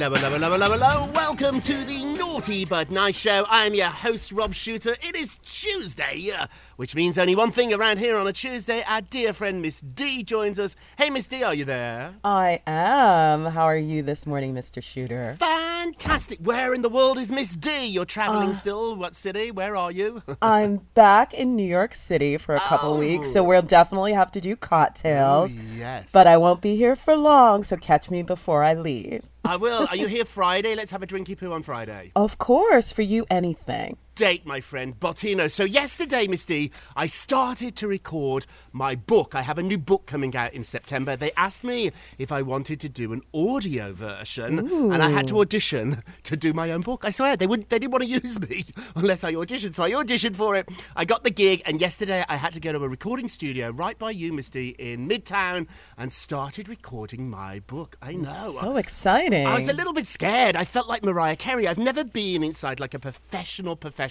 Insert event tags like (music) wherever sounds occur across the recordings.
Hello, hello, hello, hello, hello. Welcome to the Naughty But Nice Show. I am your host, Rob Shooter. It is Tuesday, uh, which means only one thing around here on a Tuesday. Our dear friend Miss D joins us. Hey, Miss D, are you there? I am. How are you this morning, Mr. Shooter? Fantastic. Where in the world is Miss D? You're Uh, traveling still. What city? Where are you? (laughs) I'm back in New York City for a couple weeks, so we'll definitely have to do cocktails. Oh, yes. But I won't be here for long, so catch me before I leave. I will. Are you here Friday? Let's have a drinky poo on Friday. Of course, for you, anything. Date, my friend Bottino. So yesterday, Miss D, I started to record my book. I have a new book coming out in September. They asked me if I wanted to do an audio version, and I had to audition (laughs) to do my own book. I swear they would. They didn't want to use me (laughs) unless I auditioned, so I auditioned for it. I got the gig, and yesterday I had to go to a recording studio right by you, Miss D, in Midtown, and started recording my book. I know. So exciting. I was a little bit scared. I felt like Mariah Carey. I've never been inside like a professional, professional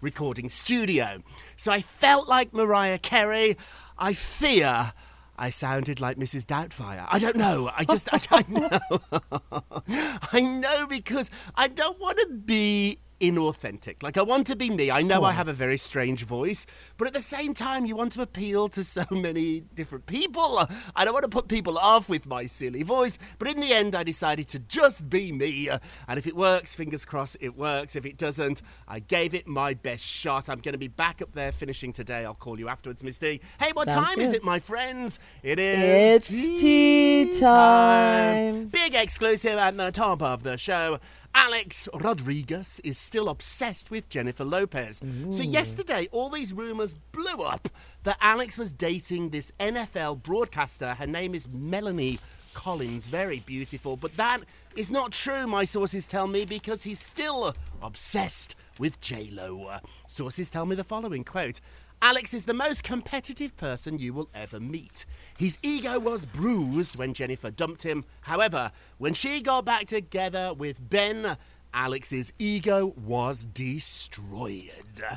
recording studio. So I felt like Mariah Carey. I fear I sounded like Mrs. Doubtfire. I don't know. I just, I, I (laughs) know. (laughs) I know because I don't want to be inauthentic. Like I want to be me. I know I have a very strange voice, but at the same time you want to appeal to so (laughs) many different people. I don't want to put people off with my silly voice, but in the end I decided to just be me. And if it works, fingers crossed it works. If it doesn't, I gave it my best shot. I'm going to be back up there finishing today. I'll call you afterwards, Miss D. Hey, what Sounds time is it, my friends? It is It's tea time. Big exclusive at the top of the show. Alex Rodriguez is still obsessed with Jennifer Lopez. So, yesterday, all these rumors blew up that Alex was dating this NFL broadcaster. Her name is Melanie Collins. Very beautiful. But that is not true, my sources tell me, because he's still obsessed with J-Lo. Sources tell me the following quote. Alex is the most competitive person you will ever meet. His ego was bruised when Jennifer dumped him. However, when she got back together with Ben, Alex's ego was destroyed.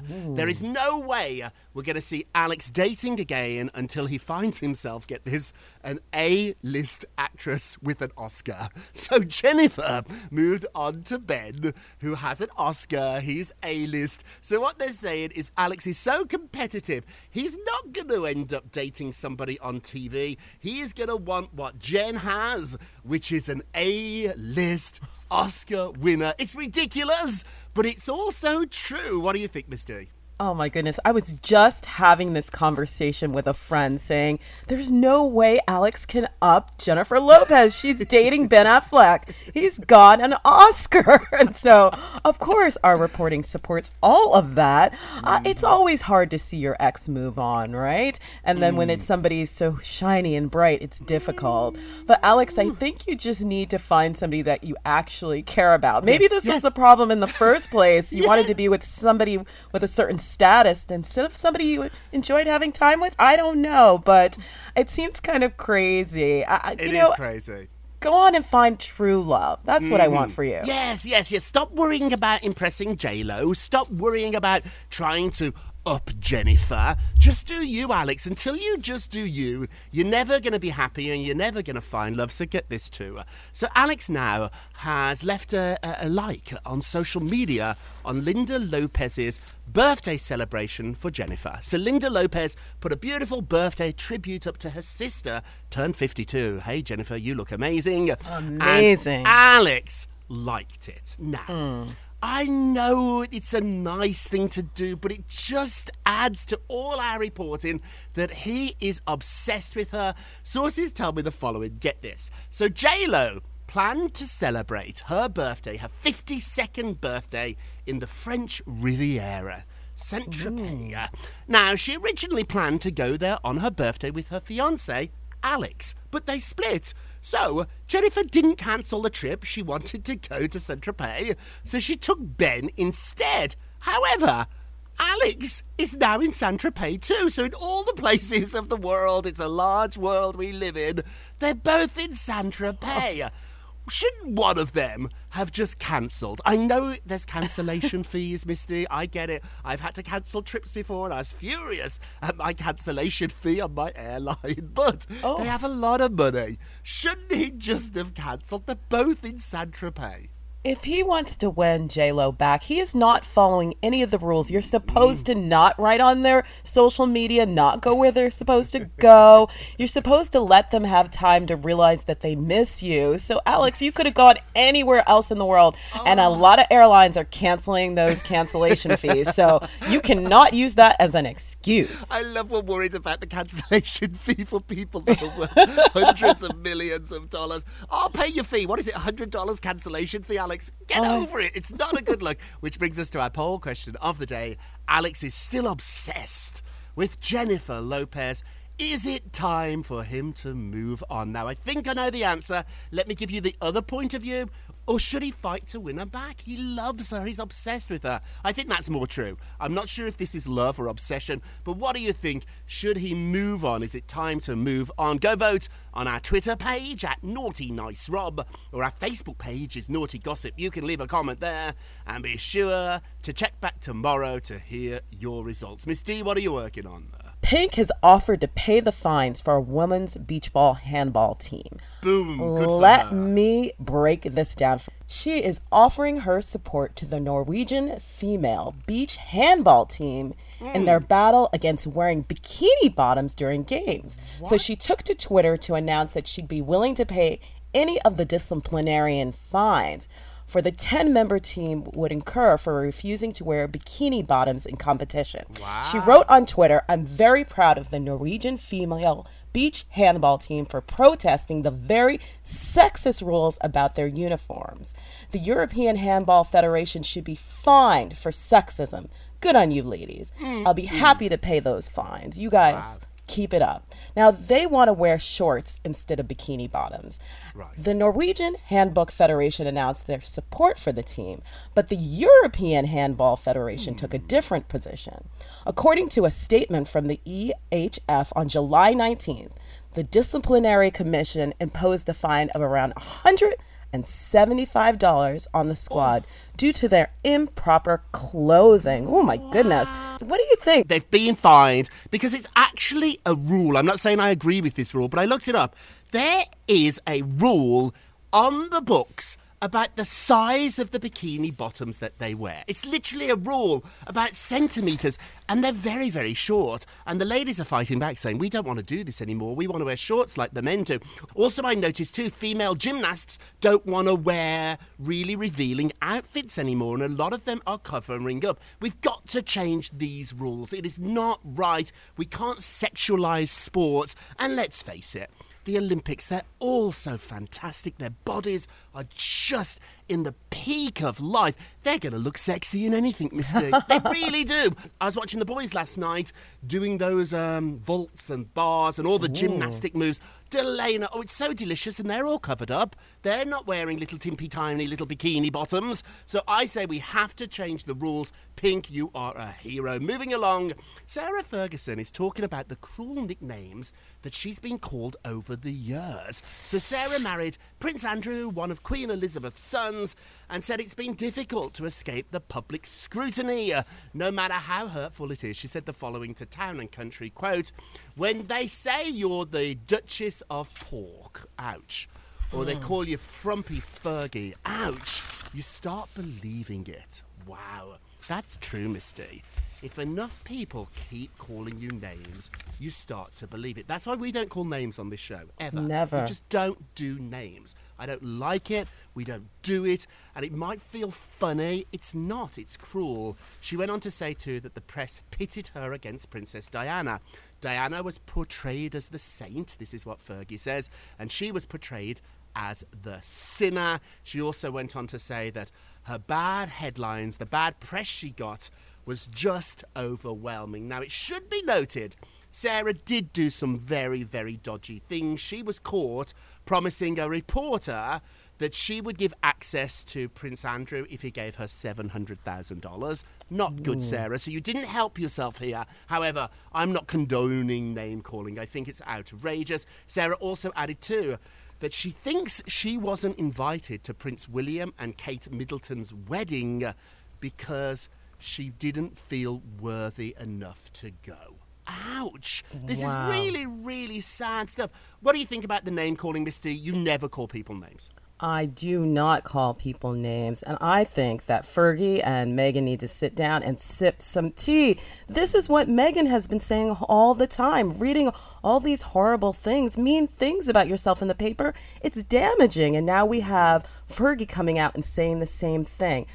There is no way we're going to see Alex dating again until he finds himself, get this, an A list actress with an Oscar. So Jennifer moved on to Ben, who has an Oscar. He's A list. So what they're saying is Alex is so competitive, he's not going to end up dating somebody on TV. He is going to want what Jen has, which is an A list Oscar winner. It's ridiculous, but it's also true. What do you think, D? Oh my goodness. I was just having this conversation with a friend saying, there's no way Alex can up Jennifer Lopez. She's dating Ben Affleck. He's got an Oscar. (laughs) And so, of course, our reporting supports all of that. Uh, mm-hmm. it's always hard to see your ex move on, right? And then when it's mm. somebody so shiny and bright, it's difficult. But, Alex, I mm. think you just need to find somebody that you actually care about. Maybe Yes, this yes. was the problem in the first place. You wanted to be (laughs) with somebody with a certain status instead of somebody you enjoyed having time with. I don't know, but it seems kind of crazy. I, It is know, crazy. go on and find true love. That's what I want mm. for you. Yes, yes, yes. Stop worrying about impressing J Lo. Stop worrying about trying to up Jennifer. Just do you, Alex. Until you just do you, you're never going to be happy and you're never going to find love. So get this too. So Alex now has left a, a, a like on social media on Linda Lopez's birthday celebration for Jennifer. So Linda Lopez put a beautiful birthday tribute up to her sister, turned 52. Hey Jennifer, you look amazing. And Amazing. Alex liked it. Now, hmm. I know it's a nice thing to do, but it just adds to all our reporting that he is obsessed with her. Sources tell me the following get this. So, J-Lo planned to celebrate her birthday, her 52nd birthday, in the French Riviera. Saint Tropez. Now, she originally planned to go there on her birthday with her fiance, Alex, but they split. So, Jennifer didn't cancel the trip. She wanted to go to Saint Tropez, so she took Ben instead. However, Alex is now in Saint Tropez too, so in all the places of the world, it's a large world we live in, they're both in Saint Tropez. (laughs) Shouldn't one of them have just cancelled? I know there's cancellation (laughs) fees, Misty. I get it. I've had to cancel trips before and I was furious at my cancellation fee on my airline. (laughs) But they oh. have a lot of money. Shouldn't he just have cancelled? They're both in Saint Tropez. If he wants to win J Lo back, he is not following any of the rules. You're supposed mm. to not write on their social media, not go where they're supposed to go. (laughs) You're supposed to let them have time to realize that they miss you. So, Alex, you could have gone anywhere else in the world, and a oh. lot of airlines are canceling those cancellation (laughs) fees. So, you cannot use that as an excuse. I love we're worried about the cancellation (laughs) fee for people that are worth hundreds of millions of dollars. I'll pay your fee. What is it, $100 cancellation fee, Alex? Get oh. over it. It's not a good look. (laughs) Which brings us to our poll question of the day. Alex is still obsessed with Jennifer Lopez. Is it time for him to move on? Now, I think I know the answer. Let me give you the other point of view. Or should he fight to win her back? He loves her. He's obsessed with her. I think that's more true. I'm not sure if this is love or obsession, but what do you think? Should he move on? Is it time to move on? Go vote on our Twitter page at Naughty Nice Rob, or our Facebook page is Naughty Gossip. You can leave a comment there, and be sure to check back tomorrow to hear your results. Miss D, what are you working on? Pink has offered to pay the fines for a women's beach ball handball team. Boom. Let me break this down. She is offering her support to the Norwegian female beach handball team in their battle against wearing bikini bottoms during games. So she took to Twitter to announce that she'd be willing to pay any of the disciplinarian fines for the 10 member team would incur for refusing to wear bikini bottoms in competition. She wrote on Twitter, I'm very proud of the Norwegian female beach handball team for protesting the very sexist rules about their uniforms. The European Handball Federation should be fined for sexism. Good on you, ladies. Hmm. I'll be happy to pay those fines. You guys. Keep it up. Now, they want to wear shorts instead of bikini bottoms. The Norwegian Handball Federation announced their support for the team, but the European Handball Federation took a hmm. different position. According to a statement from the EHF on July 19th, the disciplinary commission imposed a fine of around and $75 on the squad due to their improper clothing. Oh my goodness. What do you think? They've been fined because it's actually a rule. I'm not saying I agree with this rule, but I looked it up. There is a rule on the books about the size of the bikini bottoms that they wear. It's literally a rule about centimetres, and they're very, very short. And the ladies are fighting back, saying, We don't want to do this anymore. We want to wear shorts like the men do. Also, I noticed too, female gymnasts don't want to wear really revealing outfits anymore, and a lot of them are covering up. We've got to change these rules. It is not right. We can't sexualise sports, and let's face it the Olympics, they're all so fantastic. Their bodies are just in the peak of life. They're going to look sexy in anything, Mister. (laughs) they really do. I was watching the boys last night doing those um, vaults and bars and all the gymnastic moves. Delana, oh, it's so delicious, and they're all covered up. They're not wearing little timpy tiny little bikini bottoms. So I say we have to change the rules. Pink, you are a hero. Moving along, Sarah Ferguson is talking about the cruel nicknames that she's been called over the years. So Sarah married Prince Andrew, one of Queen Elizabeth's sons, and said it's been difficult to escape the public scrutiny, uh, no matter how hurtful it is. She said the following to Town and Country quote, When they say you're the Duchess of Pork, ouch, or they call you Frumpy Fergie, ouch, you start believing it. Wow, that's true, Misty. If enough people keep calling you names, you start to believe it. That's why we don't call names on this show, ever. Never. We just don't do names. I don't like it. We don't do it. And it might feel funny. It's not. It's cruel. She went on to say, too, that the press pitted her against Princess Diana. Diana was portrayed as the saint. This is what Fergie says. And she was portrayed as the sinner. She also went on to say that her bad headlines, the bad press she got, was just overwhelming. Now, it should be noted Sarah did do some very, very dodgy things. She was caught promising a reporter that she would give access to Prince Andrew if he gave her $700,000. Not good, mm. Sarah. So you didn't help yourself here. However, I'm not condoning name calling. I think it's outrageous. Sarah also added, too, that she thinks she wasn't invited to Prince William and Kate Middleton's wedding because she didn't feel worthy enough to go. Ouch! This Wow. is really, really sad stuff. What do you think about the name calling, Misty? You never call people names. I do not call people names, and I think that Fergie and Meghan need to sit down and sip some tea. This is what Meghan has been saying all the time. Reading all these horrible things, mean things about yourself in the paper, it's damaging. And now we have Fergie coming out and saying the same thing.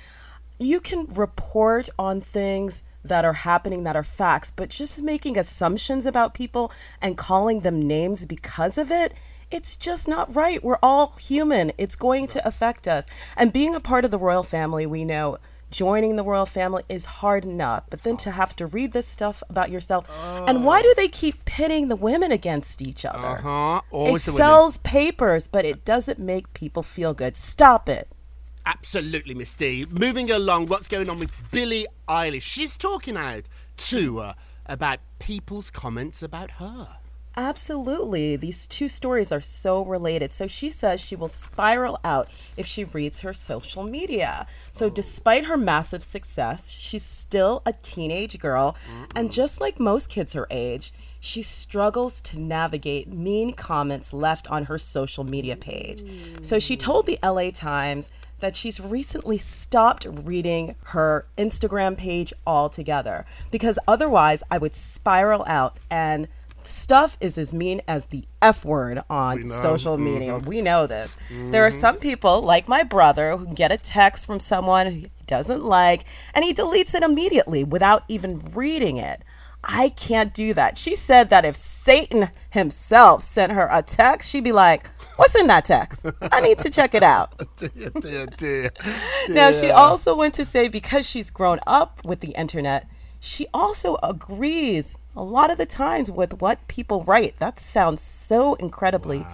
You can report on things that are happening that are facts, but just making assumptions about people and calling them names because of it, it's just not right. We're all human. It's going to affect us. And being a part of the royal family, we know joining the royal family is hard enough, but then to have to read this stuff about yourself. And why do they keep pitting the women against each other? Uh-huh. It sells papers, but it doesn't make people feel good. Stop it. Absolutely, Miss D. Moving along, what's going on with Billie Eilish? She's talking out to her about people's comments about her. Absolutely. These two stories are so related. So she says she will spiral out if she reads her social media. So, oh. despite her massive success, she's still a teenage girl. And just like most kids her age, she struggles to navigate mean comments left on her social media page. So, she mm. told the LA Times that she's recently stopped reading her Instagram page altogether because otherwise I would spiral out and stuff is as mean as the F word on social mm-hmm. media. We know this. There are mm-hmm. some people, like my brother, who get a text from someone he doesn't like and he deletes it immediately without even reading it. I can't do that. She said that if Satan himself sent her a text, she'd be like, What's in that text? I need to check it out. (laughs) Dear, dear, dear. Now, she also went to say because she's grown up with the internet, she also agrees a lot of the times with what people write. That sounds so incredibly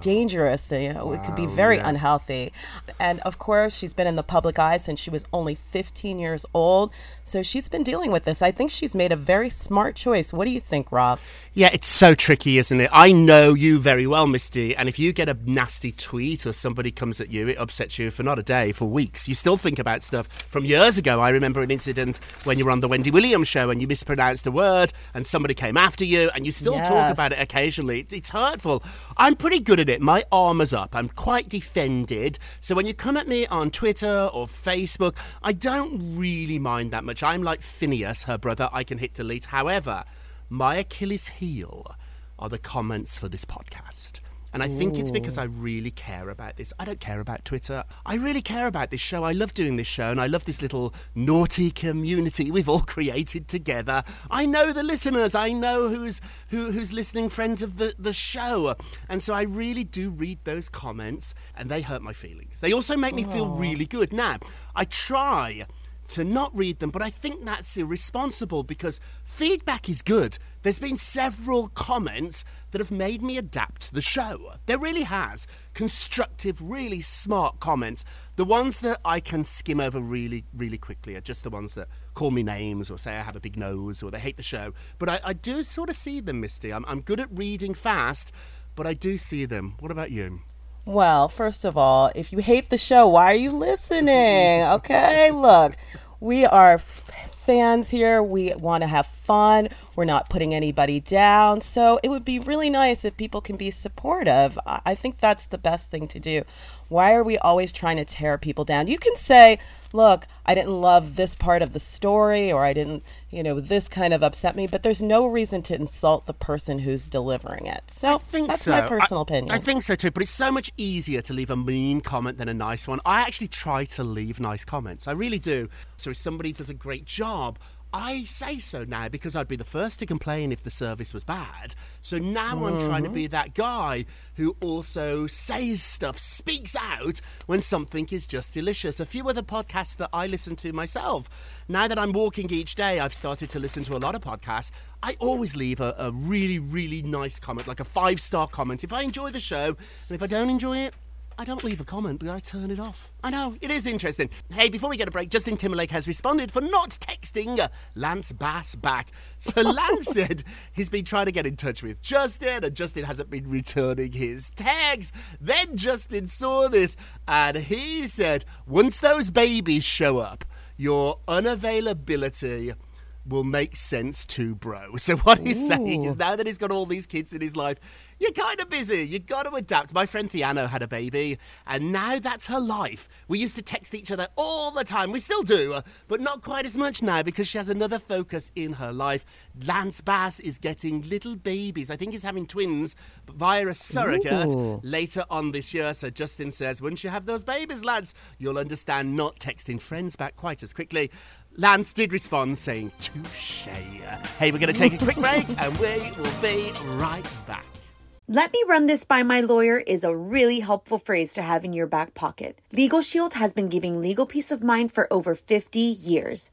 dangerous. You know, it could be very unhealthy. And of course, she's been in the public eye since she was only 15 years old. So she's been dealing with this. I think she's made a very smart choice. What do you think, Rob? Yeah, it's so tricky, isn't it? I know you very well, Misty, and if you get a nasty tweet or somebody comes at you, it upsets you for not a day, for weeks. You still think about stuff from years ago. I remember an incident when you were on the Wendy Williams show and you mispronounced a word and somebody came after you and you still talk about it occasionally. It's hurtful. I'm pretty good at it. My armor's up. I'm quite defended. So when you come at me on Twitter or Facebook, I don't really mind that much. I'm like Finneas, her brother. I can hit delete. However, my Achilles heel are the comments for this podcast. And I think it's because I really care about this. I don't care about Twitter. I really care about this show. I love doing this show and I love this little naughty community we've all (laughs) created together. I know the listeners. I know who's who, who's listening friends of the, the show. And so I really do read those comments and they hurt my feelings. They also make me feel really good. Now, I try to not read them, but I think that's irresponsible because feedback is good. There's been several comments that have made me adapt to the show. There really has. Constructive, really smart comments. The ones that I can skim over really, really quickly are just the ones that call me names or say I have a big nose or they hate the show. But I, I do sort of see them, Misty. I'm, I'm good at reading fast, but I do see them. What about you? Well, first of all, if you hate the show, why are you listening? (laughs) Okay, look, we are fans here. We want to have fun. We're not putting anybody down. So it would be really nice if people can be supportive. I think that's the best thing to do. Why are we always trying to tear people down? You can say, look, I didn't love this part of the story or I didn't, you know, this kind of upset me, but there's no reason to insult the person who's delivering it. So I think that's so. my personal I- opinion. I think so too, but it's so much easier to leave a mean comment than a nice one. I actually try to leave nice comments. I really do. So if somebody does a great job, I say so now because I'd be the first to complain if the service was bad. So now I'm trying to be mm-hmm. that guy who also says stuff, speaks out when something is just delicious. A few other podcasts that I listen to myself. Now that I'm walking each day, I've started to listen to a lot of podcasts. I always leave a, a really, really nice comment, like a five star comment. If I enjoy the show, and if I don't enjoy it, I don't leave a comment, but I turn it off. I know, it is interesting. Hey, before we get a break, Justin Timberlake has responded for not texting uh, Lance Bass back. (laughs) So Lance (laughs) said he's been trying to get in touch with Justin, and Justin hasn't been returning his tags. Then Justin saw this, and he said, once those babies show up, your unavailability will make sense to bro. (laughs) So what he's saying is now that he's got all these kids in his life, you're kind of busy. You got to adapt. My friend Theano had a baby, and now that's her life. We used to text each other all the time. We still do, but not quite as much now because she has another focus in her life. Lance Bass is getting little babies. I think he's having twins via a surrogate Ooh. later on this year. So Justin says, once you have those babies, lads, you'll understand not texting friends back quite as quickly. Lance did respond saying, touche. Hey, we're going to take a quick (laughs) break and we will be right back. Let me run this by my lawyer is a really helpful phrase to have in your back pocket. Legal Shield has been giving legal peace of mind for over 50 years.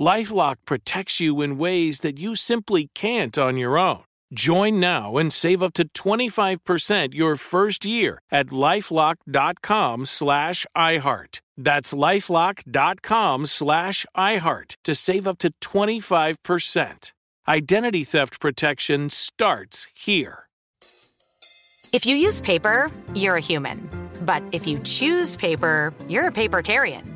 Lifelock protects you in ways that you simply can't on your own. Join now and save up to 25% your first year at lifelock.com slash iHeart. That's lifelock.com slash iHeart to save up to 25%. Identity theft protection starts here. If you use paper, you're a human. But if you choose paper, you're a papertarian.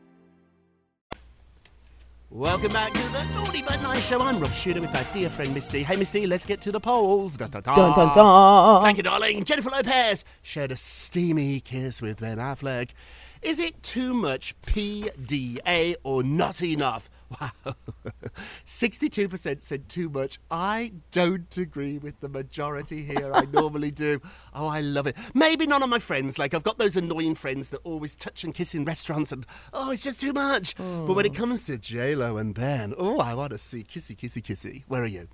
Welcome back to the Naughty But Nice Show. I'm Rob Shooter with our dear friend Misty. Hey, Misty, let's get to the polls. Da, da, da. Dun dun dun. Thank you, darling. Jennifer Lopez shared a steamy kiss with Ben Affleck. Is it too much PDA or not enough? Wow. (laughs) 62% said too much. I don't agree with the majority here. I normally do. Oh, I love it. Maybe none of my friends. Like, I've got those annoying friends that always touch and kiss in restaurants and, oh, it's just too much. Oh. But when it comes to J-Lo and Ben, oh, I want to see kissy, kissy, kissy. Where are you?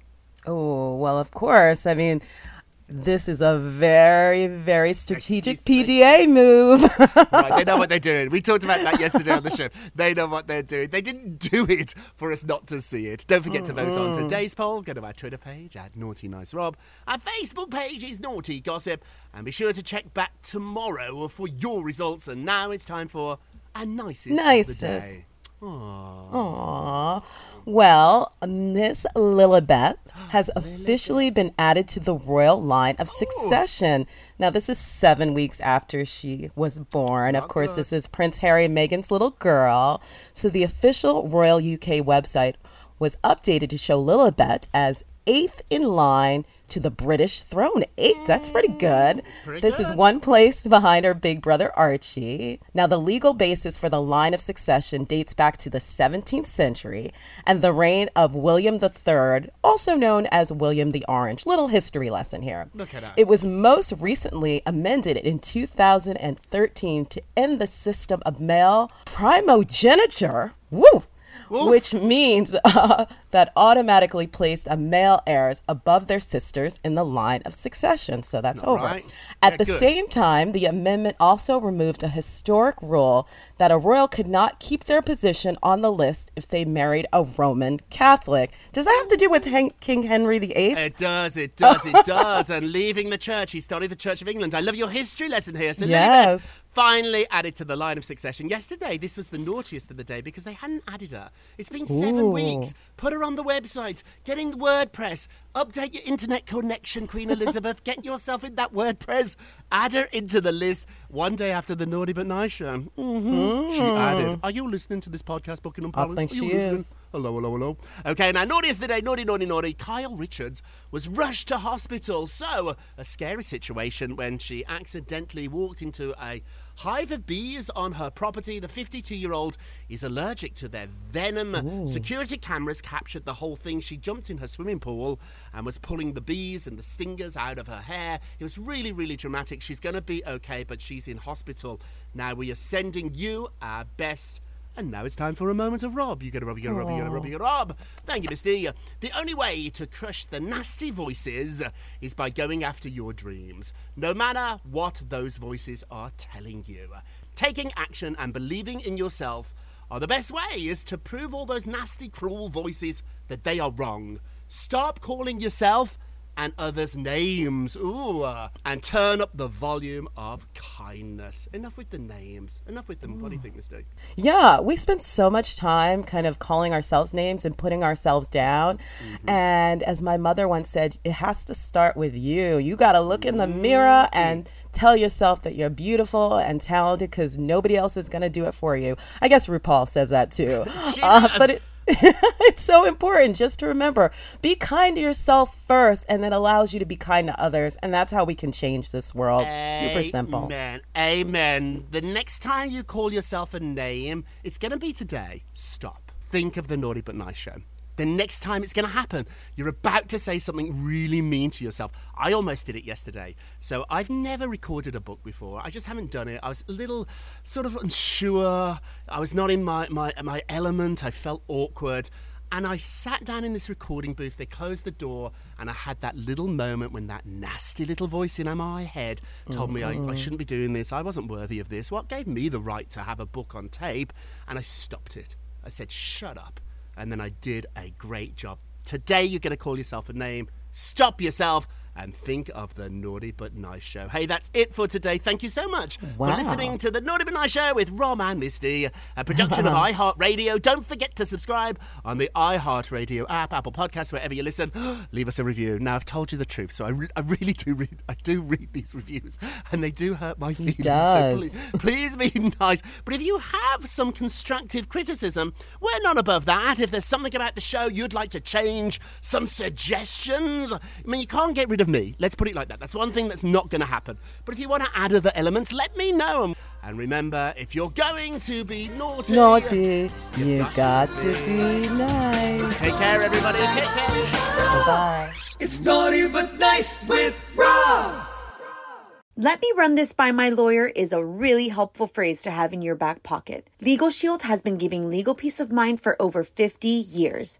Oh, well, of course. I mean, this is a very, very strategic PDA move. Right, they know what they're (laughs) doing. We talked about that yesterday on the show. They know what they're doing. They didn't do it for us not to see it. Don't forget to vote on today's poll. Go to our Twitter page at Naughty Nice Rob. Our Facebook page is Naughty Gossip. And be sure to check back tomorrow for your results. And now it's time for our nicest, of the Nicest. day. Aww. Well, Miss Lilibet has officially been added to the royal line of succession. Now, this is seven weeks after she was born. Of course, this is Prince Harry and Meghan's little girl. So, the official Royal UK website was updated to show Lilibet as eighth in line to the British throne. Eight, that's pretty good. this is one place behind her big brother Archie. Now, the legal basis for the line of succession dates back to the 17th century and the reign of William III, also known as William the Orange. Little history lesson here. Look at us. It was most recently amended in 2013 to end the system of male primogeniture. Woo! Which means (laughs) uh, that automatically placed a male heirs above their sisters in the line of succession. So that's not over. right. At Yeah, the good. same time, the amendment also removed a historic rule that a royal could not keep their position on the list if they married a Roman Catholic. Does that have to do with Hen- King Henry VIII? It does, it (laughs) does, it does. And leaving the church, he studied the Church of England. I love your history lesson here. So Yes. Finally added to the line of succession. Yesterday, this was the naughtiest of the day because they hadn't added her. It's been seven Ooh. weeks. Put her on the website, getting the WordPress, update your internet connection, Queen Elizabeth. Get yourself in that WordPress. Add her into the list one day after the Naughty But Nice show. hmm She added. Are you listening to this podcast, Buckingham I Palace? think Are you she listening? is. Hello, hello, hello. Okay, now naughtiest of the day, naughty, naughty, naughty. Kyle Richards was rushed to hospital. So, a scary situation when she accidentally walked into a hive of bees on her property. The 52 year old is allergic to their venom. Security cameras captured the whole thing. She jumped in her swimming pool and was pulling the bees and the stingers out of her hair. It was really, really dramatic. She's going to be okay, but she's in hospital. Now, we are sending you our best. And now it's time for a moment of Rob. You gotta Rob, you gotta Rob, you gotta Rob, you gotta Rob. Thank you, Misty. The only way to crush the nasty voices is by going after your dreams, no matter what those voices are telling you. Taking action and believing in yourself are the best ways to prove all those nasty, cruel voices that they are wrong. Stop calling yourself and others' names. Ooh, uh, and turn up the volume of kindness. Enough with the names. Enough with them. What do you think, Misty? Yeah, we spend so much time kind of calling ourselves names and putting ourselves down. And as my mother once said, it has to start with you. You got to look in the mirror and tell yourself that you're beautiful and talented because nobody else is going to do it for you. I guess RuPaul says that too. (laughs) Uh, but it, (laughs) it's so important just to remember be kind to yourself first and that allows you to be kind to others and that's how we can change this world super simple Amen. Amen. The next time you call yourself a name, it's going to be today. Stop. Think of the Naughty But Nice show. The next time it's going to happen, you're about to say something really mean to yourself. I almost did it yesterday. So I've never recorded a book before. I just haven't done it. I was a little sort of unsure. I was not in my, my, my element. I felt awkward. And I sat down in this recording booth. They closed the door, and I had that little moment when that nasty little voice in my head told me I, I mm-hmm. shouldn't be doing this. I wasn't worthy of this. What gave me the right to have a book on tape? And I stopped it. I said, shut up. And then I did a great job. Today, you're going to call yourself a name. Stop yourself and think of the Naughty But Nice Show. Hey, that's it for today. Thank you so much Wow. for listening to the Naughty But Nice Show with Rob and Misty, a production of (laughs) iHeartRadio. Don't forget to subscribe on the iHeartRadio app, Apple Podcasts, wherever you listen. (gasps) Leave us a review. Now, I've told you the truth, so I, re- I really do read. I do read these reviews, and they do hurt my feelings. So does. please, please be (laughs) nice. But if you have some constructive criticism, we're not above that. If there's something about the show you'd like to change, some suggestions. I mean, you can't get rid of me. Let's put it like that. That's one thing that's not going to happen. But if you want to add other elements, let me know. And remember, if you're going to be naughty, naughty you got to be nice Take care, everybody. Take care. bye It's naughty but nice with Rob. Let me run this by my lawyer is a really helpful phrase to have in your back pocket. Legal Shield has been giving legal peace of mind for over 50 years.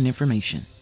important information.